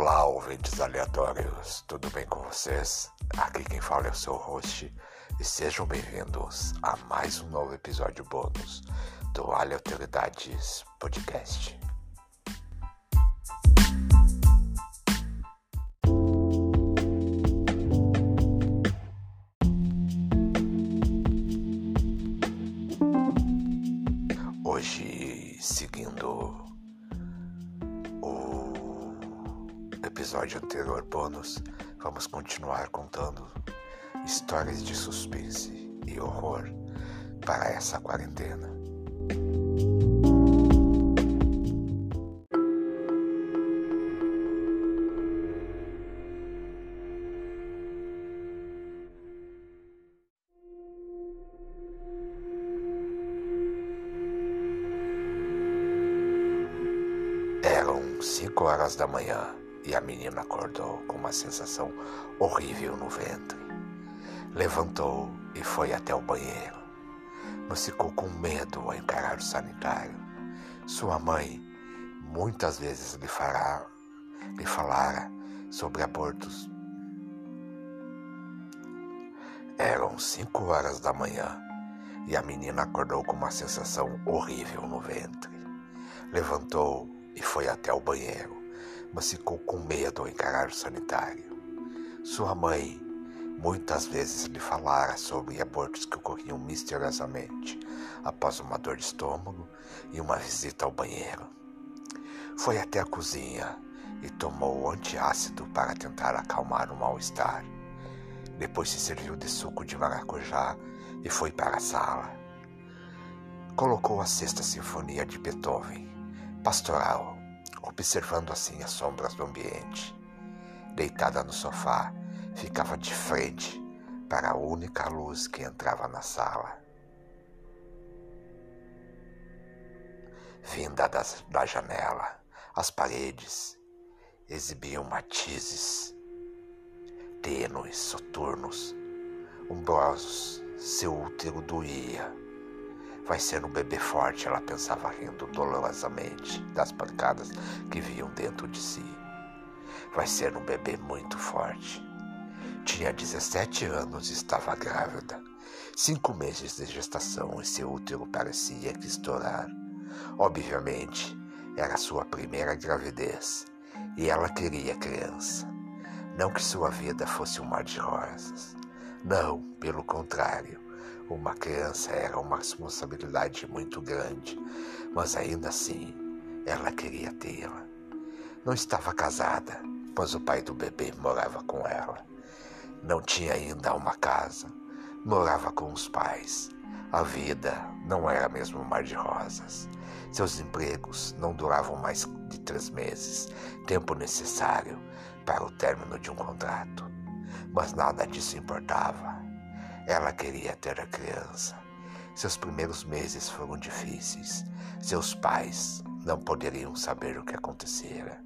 Olá, ouvintes aleatórios, tudo bem com vocês? Aqui quem fala é o seu host e sejam bem-vindos a mais um novo episódio bônus do Aleatoriedades Podcast. Histórias de suspense e horror para essa quarentena. Eram cinco horas da manhã e a menina acordou com uma sensação horrível no ventre. Levantou e foi até o banheiro, mas ficou com medo ao encarar o sanitário. Sua mãe muitas vezes lhe, fará, lhe falara sobre abortos. Eram cinco horas da manhã e a menina acordou com uma sensação horrível no ventre. Levantou e foi até o banheiro, mas ficou com medo ao encarar o sanitário. Sua mãe muitas vezes lhe falara sobre abortos que ocorriam misteriosamente após uma dor de estômago e uma visita ao banheiro. Foi até a cozinha e tomou o antiácido para tentar acalmar o mal-estar. Depois se serviu de suco de maracujá e foi para a sala. Colocou a Sexta Sinfonia de Beethoven pastoral, observando assim as sombras do ambiente. Deitada no sofá, ficava de frente para a única luz que entrava na sala. Vinda das, da janela, as paredes exibiam matizes tênues, soturnos, umbrosos. Seu útero doía Vai ser um bebê forte, ela pensava rindo dolorosamente das pancadas que viam dentro de si. Vai ser um bebê muito forte. Tinha 17 anos e estava grávida. Cinco meses de gestação e seu útero parecia que estourar. Obviamente, era sua primeira gravidez e ela queria criança. Não que sua vida fosse um mar de rosas. Não, pelo contrário uma criança era uma responsabilidade muito grande, mas ainda assim ela queria tê-la. Não estava casada, pois o pai do bebê morava com ela. Não tinha ainda uma casa, morava com os pais. A vida não era mesmo um mar de rosas. Seus empregos não duravam mais de três meses, tempo necessário para o término de um contrato. Mas nada disso importava. Ela queria ter a criança. Seus primeiros meses foram difíceis. Seus pais não poderiam saber o que acontecera.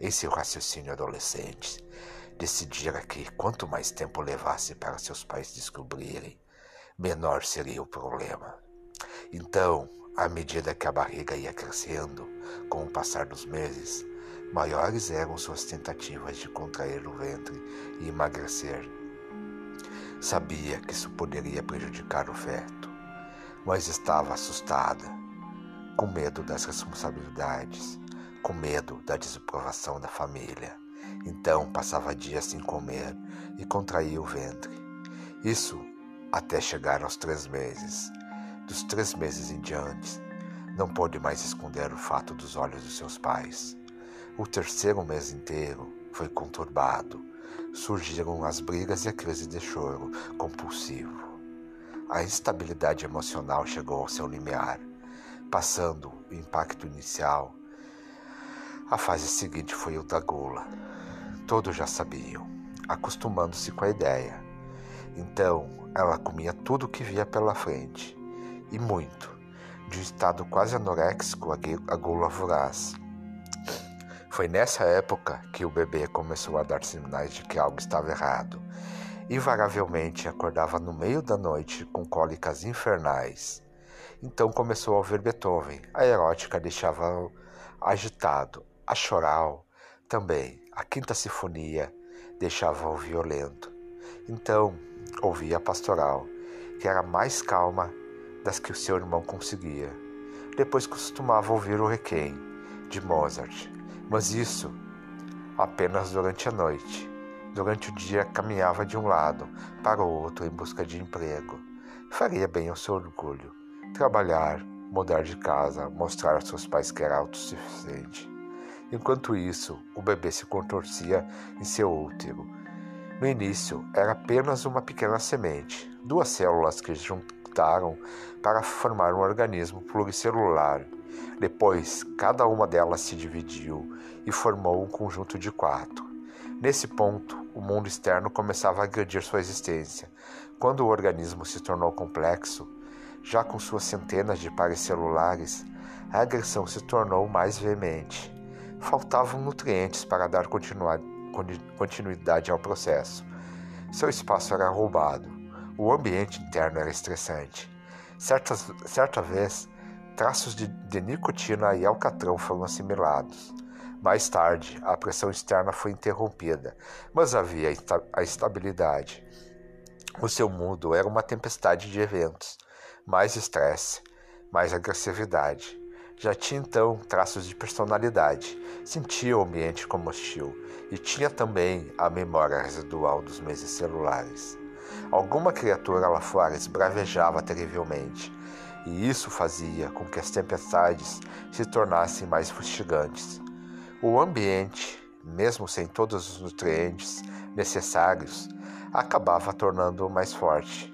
Em seu raciocínio adolescente, decidira que quanto mais tempo levasse para seus pais descobrirem, menor seria o problema. Então, à medida que a barriga ia crescendo, com o passar dos meses, maiores eram suas tentativas de contrair o ventre e emagrecer Sabia que isso poderia prejudicar o feto, mas estava assustada, com medo das responsabilidades, com medo da desaprovação da família. Então passava dias sem comer e contraía o ventre. Isso até chegar aos três meses. Dos três meses em diante, não pôde mais esconder o fato dos olhos dos seus pais. O terceiro mês inteiro foi conturbado surgiram as brigas e a crise de choro compulsivo. A instabilidade emocional chegou ao seu limiar, passando o impacto inicial. A fase seguinte foi o da gula. Todos já sabiam, acostumando-se com a ideia. Então, ela comia tudo o que via pela frente, e muito, de um estado quase anoréxico a gula voraz. Foi nessa época que o bebê começou a dar sinais de que algo estava errado. Invariavelmente acordava no meio da noite com cólicas infernais. Então começou a ouvir Beethoven. A erótica deixava agitado. A choral também. A quinta sinfonia deixava-o violento. Então, ouvia a pastoral, que era mais calma das que o seu irmão conseguia. Depois costumava ouvir o Requiem, de Mozart, mas isso apenas durante a noite. Durante o dia caminhava de um lado para o outro em busca de emprego. Faria bem ao seu orgulho. Trabalhar, mudar de casa, mostrar aos seus pais que era autossuficiente. Enquanto isso, o bebê se contorcia em seu útero. No início, era apenas uma pequena semente, duas células que juntaram para formar um organismo pluricelular. Depois, cada uma delas se dividiu e formou um conjunto de quatro. Nesse ponto, o mundo externo começava a agredir sua existência. Quando o organismo se tornou complexo, já com suas centenas de pares celulares, a agressão se tornou mais veemente faltavam nutrientes para dar continuidade ao processo. Seu espaço era roubado. O ambiente interno era estressante. Certa, certa vez, traços de, de nicotina e alcatrão foram assimilados. Mais tarde, a pressão externa foi interrompida, mas havia a estabilidade. O seu mundo era uma tempestade de eventos, mais estresse, mais agressividade. Já tinha então traços de personalidade, sentia o ambiente como hostil e tinha também a memória residual dos meses celulares. Alguma criatura lá fora esbravejava terrivelmente, e isso fazia com que as tempestades se tornassem mais fustigantes. O ambiente, mesmo sem todos os nutrientes necessários, acabava tornando-o mais forte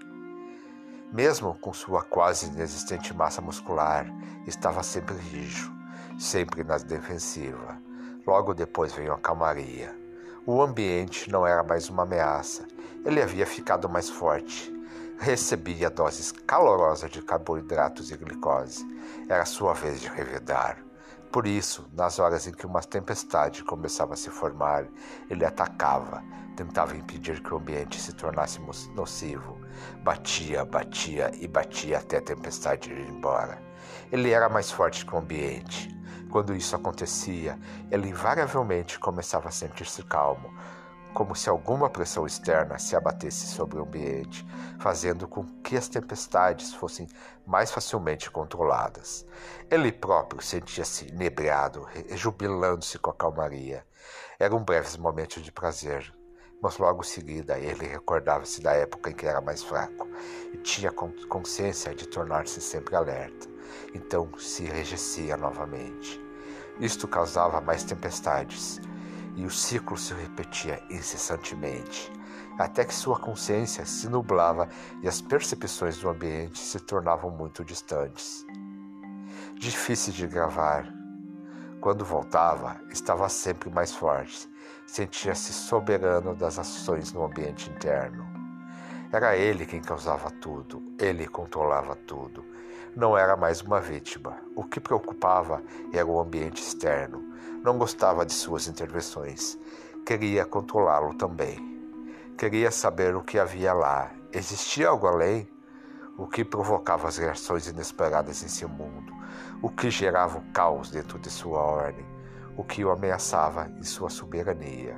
mesmo com sua quase inexistente massa muscular, estava sempre rijo, sempre na defensiva. Logo depois veio a calmaria. O ambiente não era mais uma ameaça. Ele havia ficado mais forte. Recebia doses calorosas de carboidratos e glicose. Era sua vez de revidar. Por isso, nas horas em que uma tempestade começava a se formar, ele atacava, tentava impedir que o ambiente se tornasse nocivo. Batia, batia e batia até a tempestade ir embora. Ele era mais forte que o ambiente. Quando isso acontecia, ele invariavelmente começava a sentir-se calmo, como se alguma pressão externa se abatesse sobre o ambiente, fazendo com que as tempestades fossem mais facilmente controladas. Ele próprio sentia-se inebriado, rejubilando-se com a calmaria. Eram breves momentos de prazer, mas logo em seguida ele recordava-se da época em que era mais fraco e tinha consciência de tornar-se sempre alerta. Então se enrijecia novamente. Isto causava mais tempestades e o ciclo se repetia incessantemente, até que sua consciência se nublava e as percepções do ambiente se tornavam muito distantes. Difícil de gravar. Quando voltava, estava sempre mais forte, sentia-se soberano das ações no ambiente interno. Era ele quem causava tudo, ele controlava tudo. Não era mais uma vítima. O que preocupava era o ambiente externo não gostava de suas intervenções. Queria controlá-lo também. Queria saber o que havia lá. Existia algo além? O que provocava as reações inesperadas em seu mundo? O que gerava o caos dentro de sua ordem? O que o ameaçava em sua soberania?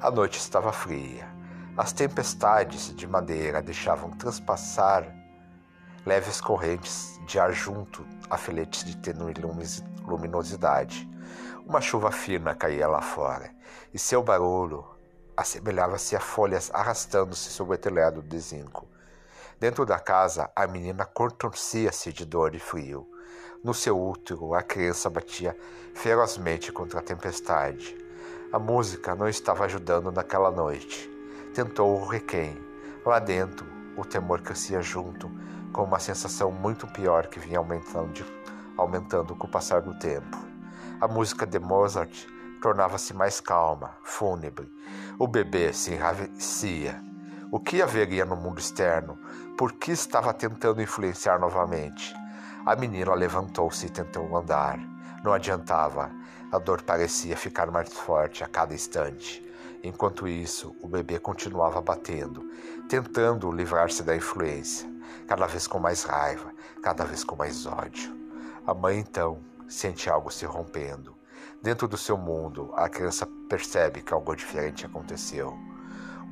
A noite estava fria. As tempestades de madeira deixavam transpassar leves correntes de ar junto a filetes de tênue luminosidade. Uma chuva fina caía lá fora, e seu barulho assemelhava-se a folhas arrastando-se sobre o telhado de zinco. Dentro da casa, a menina contorcia-se de dor e frio. No seu útero, a criança batia ferozmente contra a tempestade. A música não estava ajudando naquela noite. Tentou o requém. Lá dentro, o temor crescia junto, com uma sensação muito pior que vinha aumentando, aumentando com o passar do tempo. A música de Mozart tornava-se mais calma, fúnebre. O bebê se enravecia. O que haveria no mundo externo? Por que estava tentando influenciar novamente? A menina levantou-se e tentou andar. Não adiantava. A dor parecia ficar mais forte a cada instante. Enquanto isso, o bebê continuava batendo, tentando livrar-se da influência, cada vez com mais raiva, cada vez com mais ódio. A mãe então sente algo se rompendo. Dentro do seu mundo, a criança percebe que algo diferente aconteceu.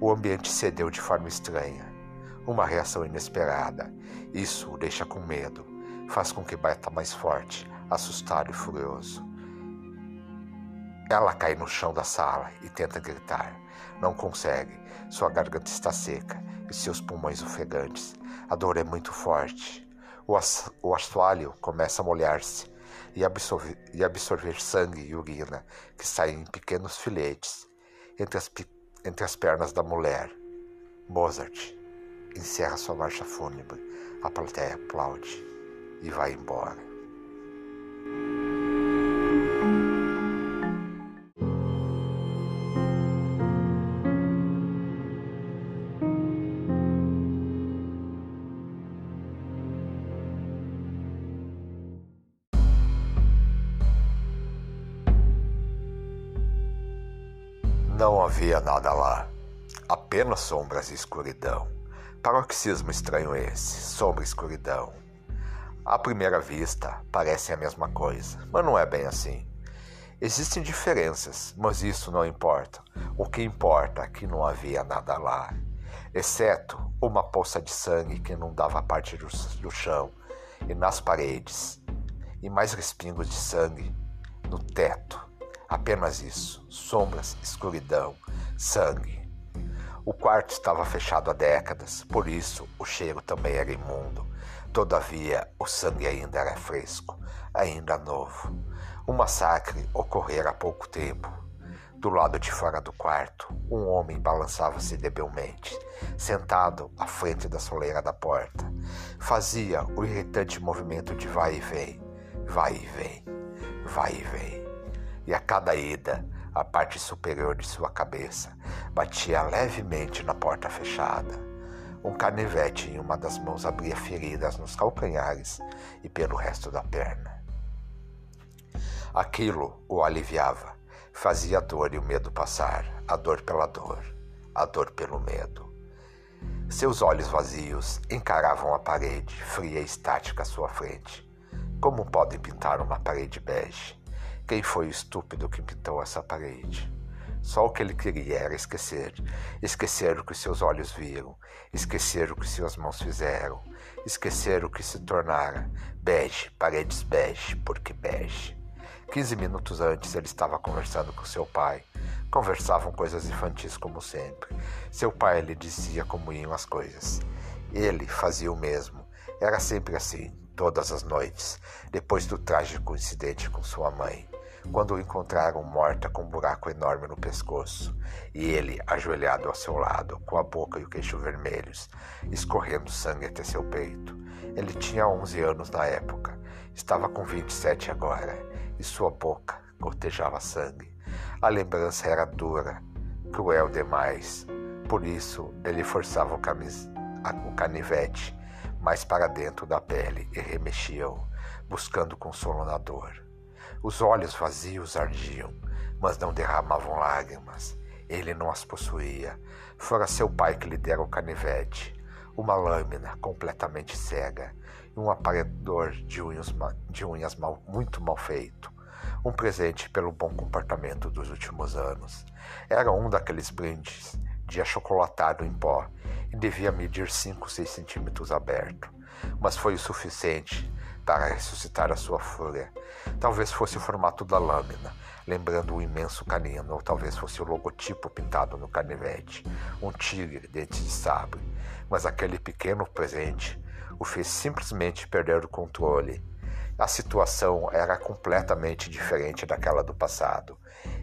O ambiente cedeu de forma estranha. Uma reação inesperada. Isso o deixa com medo. Faz com que bata mais forte, assustado e furioso. Ela cai no chão da sala e tenta gritar. Não consegue. Sua garganta está seca seus pulmões ofegantes. A dor é muito forte. O, o assoalho começa a molhar-se e absorver, e absorver sangue e urina que saem em pequenos filetes entre as, entre as pernas da mulher. Mozart encerra sua marcha fúnebre. A plateia aplaude e vai embora. Não havia nada lá, apenas sombras e escuridão. Paroxismo estranho esse, sombra e escuridão. À primeira vista, parecem a mesma coisa, mas não é bem assim. Existem diferenças, mas isso não importa. O que importa é que não havia nada lá, exceto uma poça de sangue que inundava a parte do, do chão e nas paredes, e mais respingos de sangue no teto Apenas isso: sombras, escuridão, sangue. O quarto estava fechado há décadas, por isso o cheiro também era imundo. Todavia, o sangue ainda era fresco, ainda novo. O massacre ocorrera há pouco tempo. Do lado de fora do quarto, um homem balançava-se debilmente, sentado à frente da soleira da porta. Fazia o irritante movimento de vai e vem, vai e vem, vai e vem e a cada ida, a parte superior de sua cabeça batia levemente na porta fechada. Um canivete em uma das mãos abria feridas nos calcanhares e pelo resto da perna. Aquilo o aliviava, fazia a dor e o medo passar, a dor pela dor, a dor pelo medo. Seus olhos vazios encaravam a parede, fria e estática à sua frente. Como podem pintar uma parede bege? Quem foi o estúpido que pintou essa parede? Só o que ele queria era esquecer. Esquecer o que seus olhos viram, esquecer o que suas mãos fizeram, esquecer o que se tornara. Bege, paredes bege, porque bege. Quinze minutos antes ele estava conversando com seu pai. Conversavam coisas infantis como sempre. Seu pai lhe dizia como iam as coisas. Ele fazia o mesmo. Era sempre assim, todas as noites, depois do trágico incidente com sua mãe quando o encontraram morta com um buraco enorme no pescoço, e ele ajoelhado ao seu lado, com a boca e o queixo vermelhos, escorrendo sangue até seu peito. Ele tinha 11 anos na época, estava com 27 agora, e sua boca gotejava sangue. A lembrança era dura, cruel demais. Por isso, ele forçava o, camis... o canivete mais para dentro da pele e remexia-o, buscando consolo na dor. Os olhos vazios ardiam, mas não derramavam lágrimas. Ele não as possuía. Fora seu pai que lhe dera o canivete, uma lâmina completamente cega e um aparelhador de unhas, de unhas mal, muito mal feito. Um presente pelo bom comportamento dos últimos anos. Era um daqueles brindes de achocolatado em pó e devia medir 5, 6 centímetros aberto. Mas foi o suficiente para ressuscitar a sua fúria. Talvez fosse o formato da lâmina, lembrando um imenso canino, ou talvez fosse o logotipo pintado no canivete, um tigre dente de sabre. Mas aquele pequeno presente o fez simplesmente perder o controle. A situação era completamente diferente daquela do passado.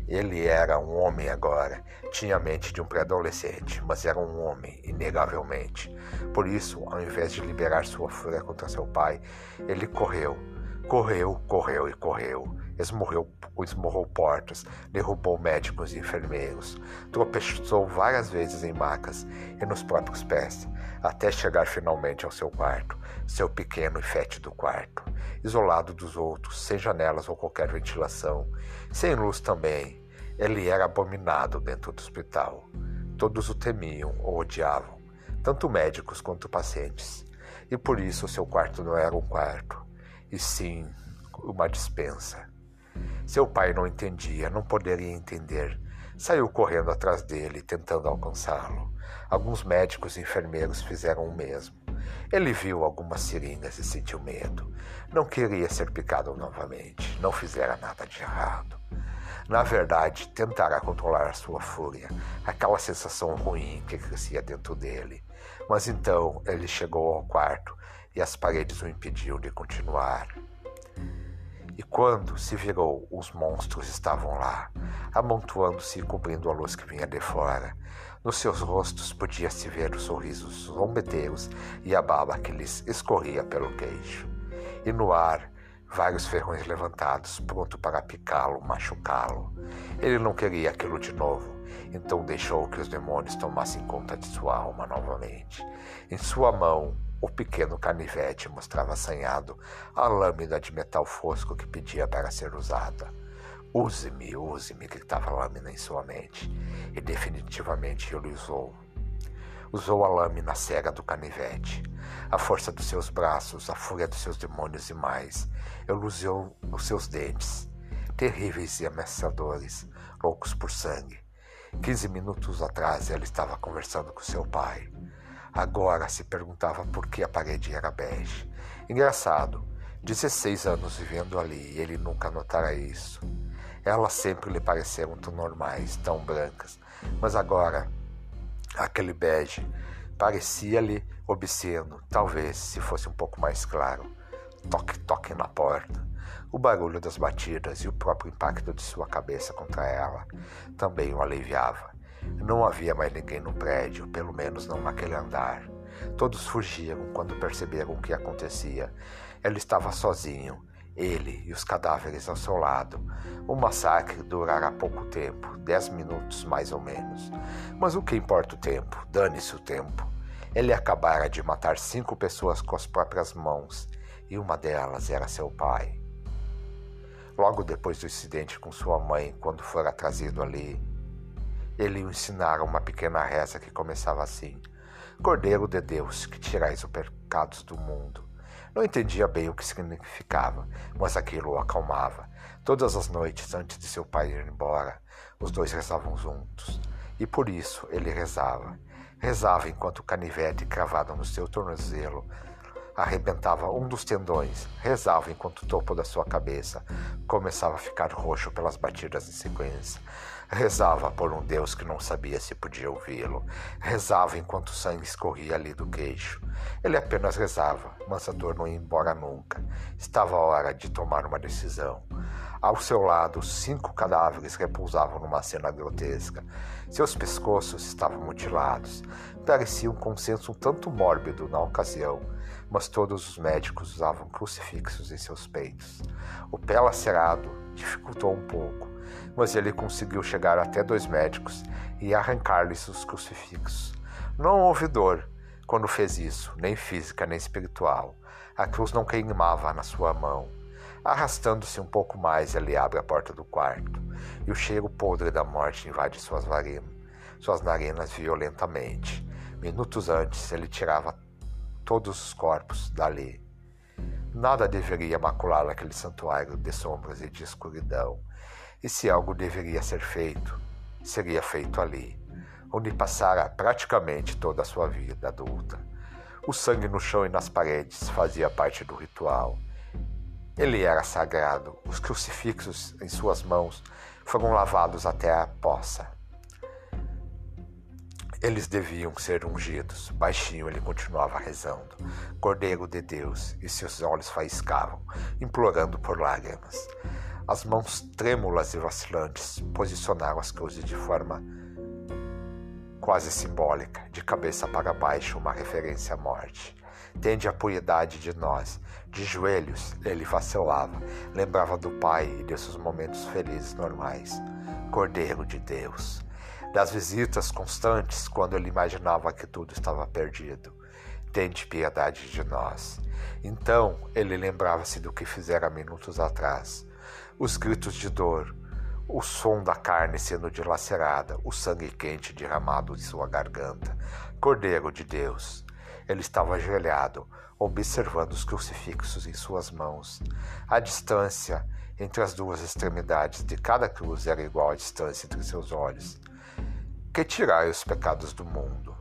Ele era um homem agora, tinha a mente de um pré-adolescente, mas era um homem, inegavelmente. Por isso, ao invés de liberar sua fúria contra seu pai, ele correu. Correu, correu e correu. Esmorreu, esmorrou portas, derrubou médicos e enfermeiros, tropeçou várias vezes em macas e nos próprios pés, até chegar finalmente ao seu quarto, seu pequeno e fétido quarto, isolado dos outros, sem janelas ou qualquer ventilação, sem luz também, ele era abominado dentro do hospital. Todos o temiam ou odiavam, tanto médicos quanto pacientes. E por isso seu quarto não era um quarto, e sim uma dispensa. Seu pai não entendia, não poderia entender. Saiu correndo atrás dele, tentando alcançá-lo. Alguns médicos e enfermeiros fizeram o mesmo. Ele viu algumas seringas e sentiu medo. Não queria ser picado novamente. Não fizera nada de errado. Na verdade, tentara controlar sua fúria, aquela sensação ruim que crescia dentro dele. Mas então ele chegou ao quarto e as paredes o impediam de continuar. E quando se virou, os monstros estavam lá, amontoando-se e cobrindo a luz que vinha de fora. Nos seus rostos podia-se ver os sorrisos zombeteiros e a baba que lhes escorria pelo queixo. E no ar, vários ferrões levantados, pronto para picá-lo, machucá-lo. Ele não queria aquilo de novo, então deixou que os demônios tomassem conta de sua alma novamente. Em sua mão, o pequeno canivete mostrava assanhado a lâmina de metal fosco que pedia para ser usada. Use-me, use-me, gritava a lâmina em sua mente, e definitivamente ele usou. Usou a lâmina cega do canivete, a força dos seus braços, a fúria dos seus demônios e mais. Ele os seus dentes, terríveis e ameaçadores, loucos por sangue. Quinze minutos atrás ele estava conversando com seu pai. Agora se perguntava por que a parede era bege. Engraçado, 16 anos vivendo ali e ele nunca notara isso. Elas sempre lhe pareceram tão normais, tão brancas, mas agora aquele bege parecia-lhe obsceno, talvez se fosse um pouco mais claro. Toque, toque na porta. O barulho das batidas e o próprio impacto de sua cabeça contra ela também o aliviava. Não havia mais ninguém no prédio, pelo menos não naquele andar. Todos fugiram quando perceberam o que acontecia. Ele estava sozinho, ele e os cadáveres ao seu lado. O massacre durará pouco tempo, dez minutos mais ou menos. Mas o que importa o tempo? Dane-se o tempo. Ele acabara de matar cinco pessoas com as próprias mãos, e uma delas era seu pai. Logo depois do incidente com sua mãe, quando fora trazido ali, ele o ensinara uma pequena reza que começava assim: Cordeiro de Deus, que tirais os pecados do mundo. Não entendia bem o que significava, mas aquilo o acalmava. Todas as noites, antes de seu pai ir embora, os dois rezavam juntos. E por isso ele rezava. Rezava enquanto o canivete cravado no seu tornozelo arrebentava um dos tendões, rezava enquanto o topo da sua cabeça começava a ficar roxo pelas batidas em sequência. Rezava por um Deus que não sabia se podia ouvi-lo. Rezava enquanto o sangue escorria ali do queixo. Ele apenas rezava, mas a dor não ia embora nunca. Estava a hora de tomar uma decisão. Ao seu lado, cinco cadáveres repousavam numa cena grotesca. Seus pescoços estavam mutilados. Parecia um consenso um tanto mórbido na ocasião mas todos os médicos usavam crucifixos em seus peitos. O pé lacerado dificultou um pouco, mas ele conseguiu chegar até dois médicos e arrancar-lhes os crucifixos. Não houve dor quando fez isso, nem física nem espiritual. A cruz não queimava na sua mão. Arrastando-se um pouco mais, ele abre a porta do quarto, e o cheiro podre da morte invade suas, narinas, suas narinas violentamente. Minutos antes, ele tirava todos os corpos dali. Nada deveria macular aquele santuário de sombras e de escuridão, e se algo deveria ser feito, seria feito ali, onde passara praticamente toda a sua vida adulta. O sangue no chão e nas paredes fazia parte do ritual. Ele era sagrado, os crucifixos em suas mãos foram lavados até a poça. Eles deviam ser ungidos. Baixinho ele continuava rezando. Cordeiro de Deus, e seus olhos faiscavam, implorando por lágrimas. As mãos trêmulas e vacilantes posicionaram as cruzes de forma quase simbólica, de cabeça para baixo, uma referência à morte. Tende a piedade de nós. De joelhos, ele vacilava, lembrava do pai e de seus momentos felizes normais. Cordeiro de Deus das visitas constantes quando ele imaginava que tudo estava perdido. Tente piedade de nós. Então ele lembrava-se do que fizera minutos atrás. Os gritos de dor, o som da carne sendo dilacerada, o sangue quente derramado de sua garganta. Cordeiro de Deus. Ele estava ajoelhado, observando os crucifixos em suas mãos. A distância entre as duas extremidades de cada cruz era igual à distância entre seus olhos. Que tirai os pecados do mundo.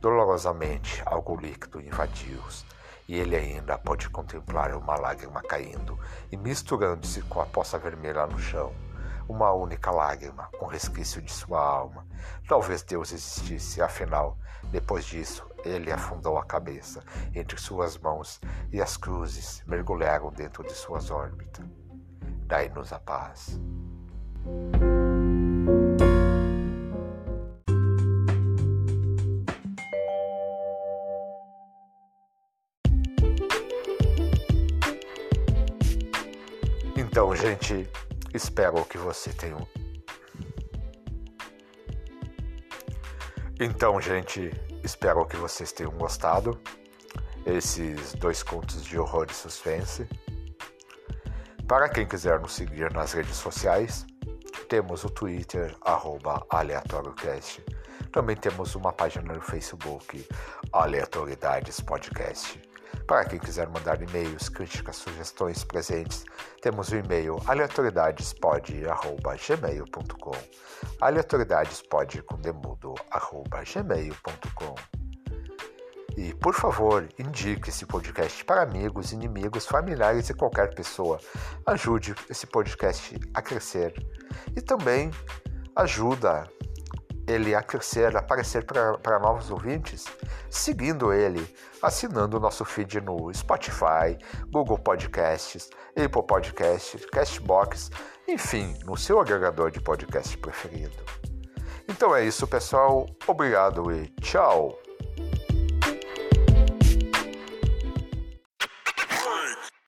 Dolorosamente, algo líquido invadiu-os, e ele ainda pode contemplar uma lágrima caindo e misturando-se com a poça vermelha no chão. Uma única lágrima, com resquício de sua alma. Talvez Deus existisse, afinal, depois disso, ele afundou a cabeça entre suas mãos e as cruzes mergulharam dentro de suas órbitas. Dai-nos a paz. Então, gente, espero que você tenha. Então, gente, espero que vocês tenham gostado. Esses dois contos de horror e suspense. Para quem quiser nos seguir nas redes sociais, temos o Twitter, aleatóriocast. Também temos uma página no Facebook, Aleatoriedades Podcast. Para quem quiser mandar e-mails, críticas, sugestões, presentes, temos o e-mail aleatoriedadespod.gmail.com aleatoriedadespod e, por favor, indique esse podcast para amigos, inimigos, familiares e qualquer pessoa. Ajude esse podcast a crescer. E também ajuda ele a crescer, aparecer para novos ouvintes, seguindo ele, assinando o nosso feed no Spotify, Google Podcasts, Apple Podcasts, Castbox, enfim, no seu agregador de podcast preferido. Então é isso, pessoal. Obrigado e tchau!